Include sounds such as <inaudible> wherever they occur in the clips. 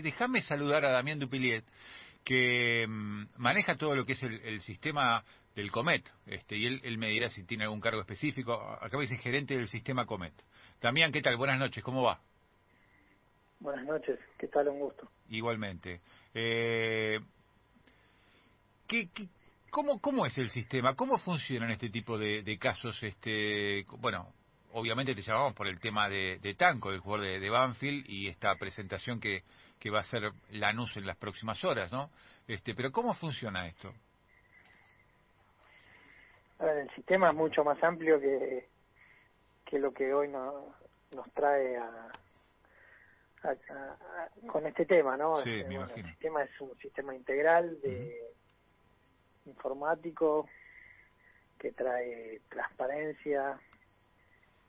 Eh, déjame saludar a Damián Dupiliet, que mm, maneja todo lo que es el, sistema del Comet, este, y él, me dirá si tiene algún cargo específico. Acá dice gerente del sistema Comet. Damián, ¿qué tal? Buenas noches, ¿cómo va? Buenas noches, ¿qué tal? Un gusto. Igualmente. Eh, ¿qué, cómo, ¿Cómo es el sistema? ¿Cómo funcionan este tipo de, de casos? Este, bueno, obviamente te llamamos por el tema de, Tanco, el jugador de, Banfield, y esta presentación que, que va a hacer Lanús en las próximas horas, ¿no? Este, pero ¿cómo funciona esto? el sistema es mucho más amplio que, que lo que hoy nos trae a, con este tema, ¿no? Sí, este, me imagino. El sistema es un sistema integral de informático que trae transparencia,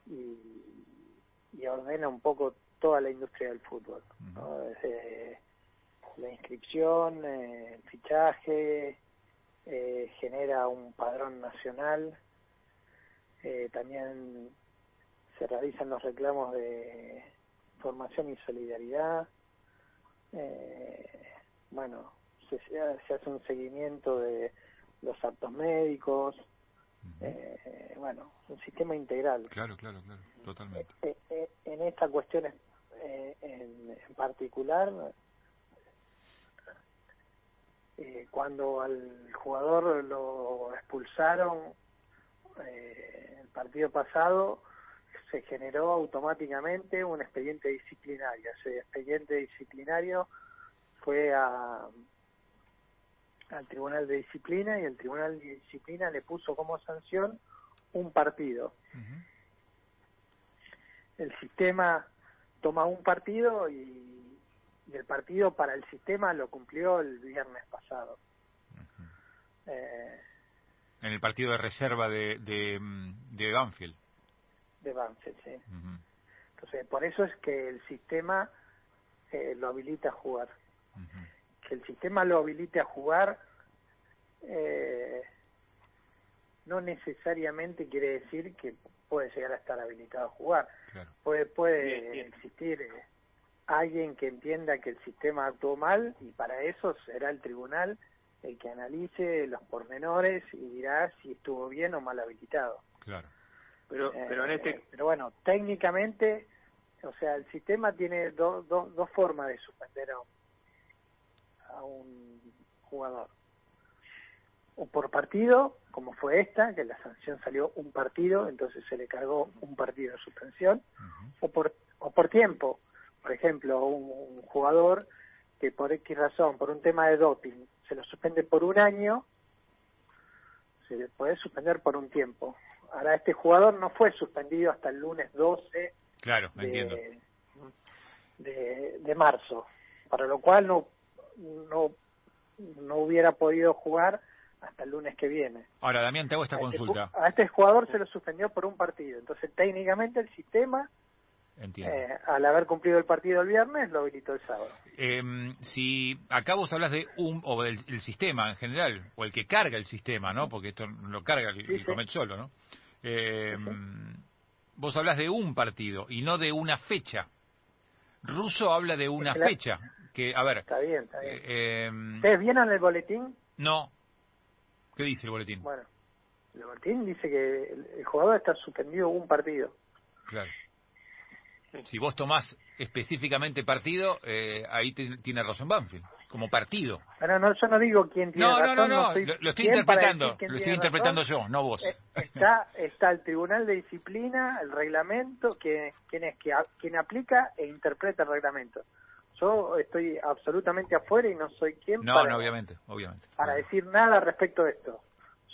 y, ordena un poco toda la industria del fútbol. Desde la inscripción, eh, el fichaje, eh, genera un padrón nacional, eh, también se realizan los reclamos de formación y solidaridad, bueno, se, se hace un seguimiento de los actos médicos, eh, bueno, un sistema integral. Claro, claro, claro, totalmente. Eh, eh, en esta cuestión en, particular, cuando al jugador lo expulsaron el partido pasado, se generó automáticamente un expediente disciplinario. Ese expediente disciplinario fue a al Tribunal de Disciplina y el Tribunal de Disciplina le puso como sanción un partido. El sistema toma un partido y, el partido para el sistema lo cumplió el viernes pasado. Eh, en el partido de reserva de, de, de Banfield. De Banfield, sí. Entonces, por eso es que el sistema eh, lo habilita a jugar que el sistema lo habilite a jugar eh, no necesariamente quiere decir que puede llegar a estar habilitado a jugar. Puede, puede existir eh, alguien que entienda que el sistema actuó mal y para eso será el tribunal el que analice los pormenores y dirá si estuvo bien o mal habilitado. Claro. Pero, eh, pero en este... Pero bueno, técnicamente, o sea, el sistema tiene dos dos formas de suspender a a un jugador. O por partido, como fue esta, que la sanción salió un partido, entonces se le cargó un partido de suspensión, o, por, o por tiempo. Por ejemplo, un, jugador que por X razón, por un tema de doping, se lo suspende por un año, se le puede suspender por un tiempo. Ahora, este jugador no fue suspendido hasta el lunes 12 claro, de, de, de marzo, para lo cual no no, no hubiera podido jugar hasta el lunes que viene. Ahora, Damián, te hago esta este consulta. a este jugador se lo suspendió por un partido. Entonces, técnicamente, el sistema, eh, al haber cumplido el partido el viernes, lo habilitó el sábado. Eh, si acá vos hablas de un, o del sistema en general, o el que carga el sistema, ¿no? Porque esto lo carga el, Comet solo, ¿no? Eh, vos hablas de un partido y no de una fecha. Russo habla de una fecha que, a ver... Está bien, está bien. Eh, em, ¿Ustedes vieron el boletín? No. ¿Qué dice el boletín? Bueno, el boletín dice que el, jugador está suspendido un partido. Claro. Si vos tomás específicamente partido, eh, ahí tiene razón Banfield, como partido. Pero no, yo no digo quién tiene no, razón. No, no, no, lo, estoy interpretando, lo estoy interpretando yo, no vos. Eh, está, está el Tribunal de Disciplina, el reglamento, que, quien, es, que, quien aplica e interpreta el reglamento. Yo estoy absolutamente afuera y no soy quien para, obviamente, obviamente. para decir nada respecto de esto.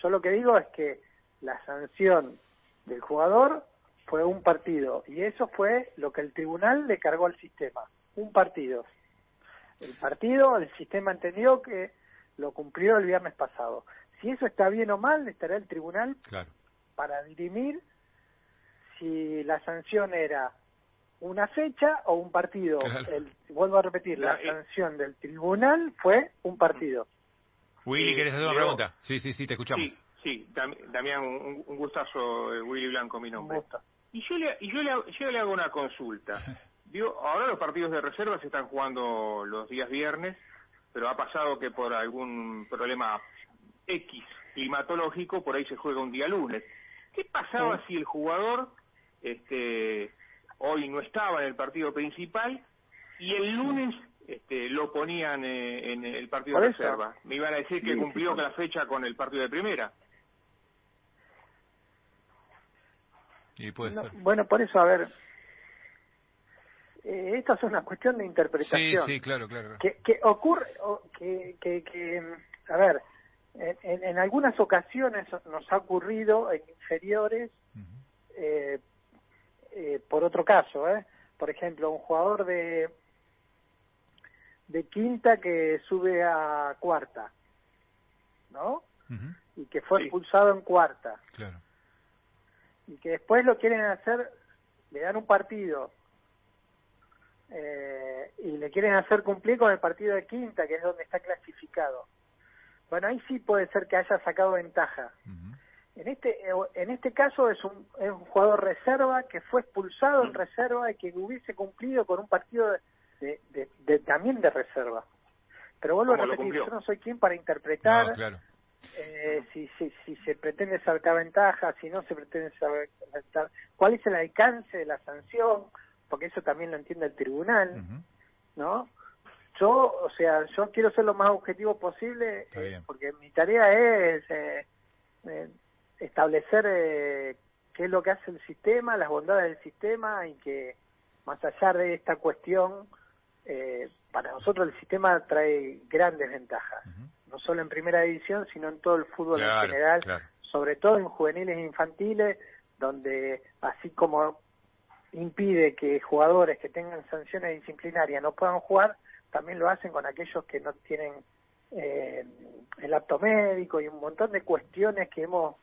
Yo lo que digo es que la sanción del jugador fue un partido y eso fue lo que el tribunal le cargó al sistema, un partido. El partido, el sistema entendió que lo cumplió el viernes pasado. Si eso está bien o mal, estará el tribunal para dirimir si la sanción era una fecha o un partido. El, vuelvo a repetir, la, sanción del tribunal fue un partido. Willy, ¿querés hacer una pregunta? Sí, sí, sí, te escuchamos. Sí, sí, Damián, un, un gustazo, eh, Willy Blanco, mi nombre. Y yo le, y yo le, yo le hago una consulta. <laughs> Digo, ahora los partidos de reserva se están jugando los días viernes, pero ha pasado que por algún problema X climatológico, por ahí se juega un día lunes. ¿Qué pasaba si el jugador este, hoy no estaba en el partido principal y el lunes este, lo ponían eh, en el partido de reserva? Me iban a decir que cumplió con la fecha con el partido de primera. Y puede ser. Bueno, por eso, a ver, eh, esto es una cuestión de interpretación. Sí, sí, claro, claro. Que, que ocurre, que, que, que, a ver, en, en, algunas ocasiones nos ha ocurrido en inferiores, eh, eh, por otro caso, ¿eh? por ejemplo, un jugador de de quinta que sube a cuarta, ¿no? Y que fue expulsado en cuarta. Claro. Y que después lo quieren hacer, le dan un partido eh, y le quieren hacer cumplir con el partido de quinta, que es donde está clasificado. Bueno, ahí sí puede ser que haya sacado ventaja. En este en este caso es un, es un jugador reserva que fue expulsado en reserva y que hubiese cumplido con un partido de, de, también de reserva. Pero vuelvo a repetir, yo no soy quien para interpretar eh, si, si, si se pretende sacar ventaja, si no se pretende sacar cuál es el alcance de la sanción, porque eso también lo entiende el tribunal, ¿no? Yo, o sea, yo quiero ser lo más objetivo posible, eh, porque mi tarea es eh, eh, establecer qué es lo que hace el sistema, las bondades del sistema y que más allá de esta cuestión, para nosotros el sistema trae grandes ventajas, no solo en primera división, sino en todo el fútbol en general, sobre todo en juveniles e infantiles, donde así como impide que jugadores que tengan sanciones disciplinarias no puedan jugar, también lo hacen con aquellos que no tienen eh, el apto médico y un montón de cuestiones que hemos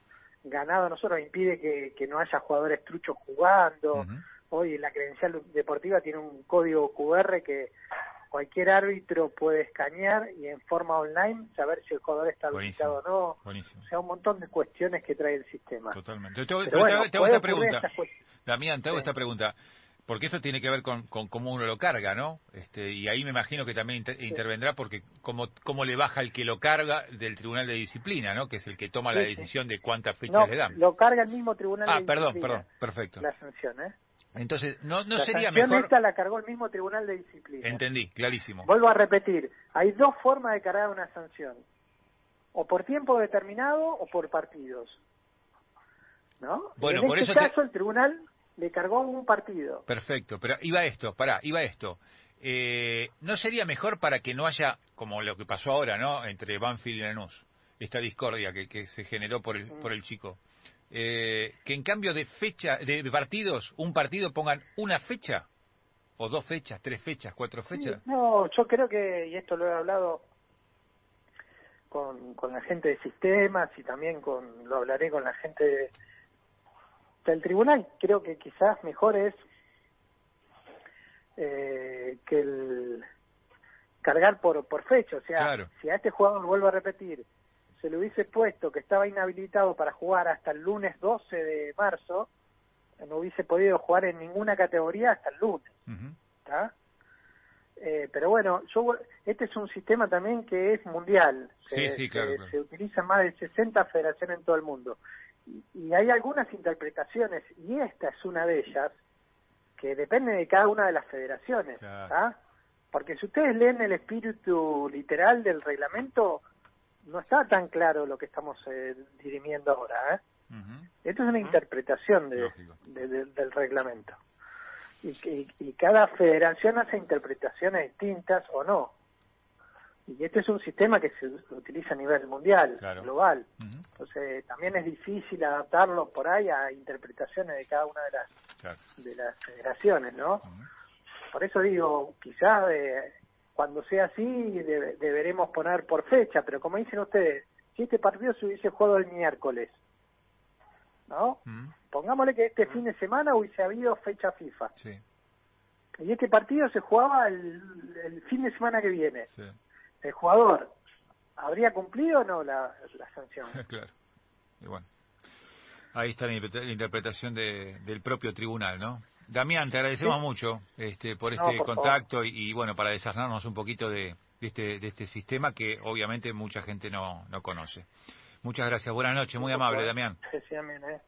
ganado nosotros impide que, que no haya jugadores truchos jugando. Hoy la credencial deportiva tiene un código QR que cualquier árbitro puede escanear y en forma online saber si el jugador está habilitado o no. Buenísimo. O sea, un montón de cuestiones que trae el sistema. Totalmente. Te, hago esta pregunta. Damián, te hago esta pregunta. Porque eso tiene que ver con, con, cómo uno lo carga, ¿no? Este, y ahí me imagino que también intervendrá porque cómo, cómo le baja el que lo carga del Tribunal de Disciplina, ¿no? Que es el que toma la decisión de cuántas fechas le dan. lo carga el mismo Tribunal ah, de perdón, perdón, perfecto. La sanción, ¿eh? Entonces, ¿no, no la sería sanción mejor...? esta la cargó el mismo Tribunal de Disciplina. Entendí, clarísimo. Vuelvo a repetir, hay dos formas de cargar una sanción. O por tiempo determinado o por partidos. ¿No? Bueno, en por este eso caso el Tribunal le cargó un partido. Perfecto, pero iba esto, pará, iba esto. Eh, ¿No sería mejor para que no haya, como lo que pasó ahora, ¿no? Entre Banfield y Lanús, esta discordia que, que se generó por el, por el chico. Eh, que en cambio de fecha, de, partidos, un partido pongan una fecha, o dos fechas, tres fechas, cuatro fechas. no, yo creo que, y esto lo he hablado con, con la gente de sistemas y también con, lo hablaré con la gente de el tribunal. Creo que quizás mejor es eh, que el cargar por por fecha. O sea si a este jugador vuelvo a repetir se le hubiese puesto que estaba inhabilitado para jugar hasta el lunes 12 de marzo no hubiese podido jugar en ninguna categoría hasta el lunes. Eh, pero bueno yo este es un sistema también que es mundial. Se, sí, claro, se utiliza más de 60 federaciones en todo el mundo y hay algunas interpretaciones, y esta es una de ellas, que depende de cada una de las federaciones. Porque si ustedes leen el espíritu literal del reglamento, no está tan claro lo que estamos eh, dirimiendo ahora. ¿eh? Esto es una interpretación de, del reglamento. Y, y, cada federación hace interpretaciones distintas o no. Y este es un sistema que se utiliza a nivel mundial, global. Entonces también es difícil adaptarlo por ahí a interpretaciones de cada una de las de las federaciones, ¿no? Por eso digo, quizás eh, cuando sea así deberemos poner por fecha, pero como dicen ustedes, si este partido se hubiese jugado el miércoles, ¿no? Pongámosle que este fin de semana hubiese habido fecha FIFA. Y este partido se jugaba el, el fin de semana que viene. Sí el jugador habría cumplido o no la, la sanción. <laughs> claro. Y bueno, ahí está la interpretación de, del propio tribunal, ¿no? Damián, te agradecemos mucho este, por este contacto y, bueno, para desarnarnos un poquito de, este, de este sistema que obviamente mucha gente no, no conoce. Muchas gracias, buenas noches, muy amable, Damián. Sí, sí, amén, eh.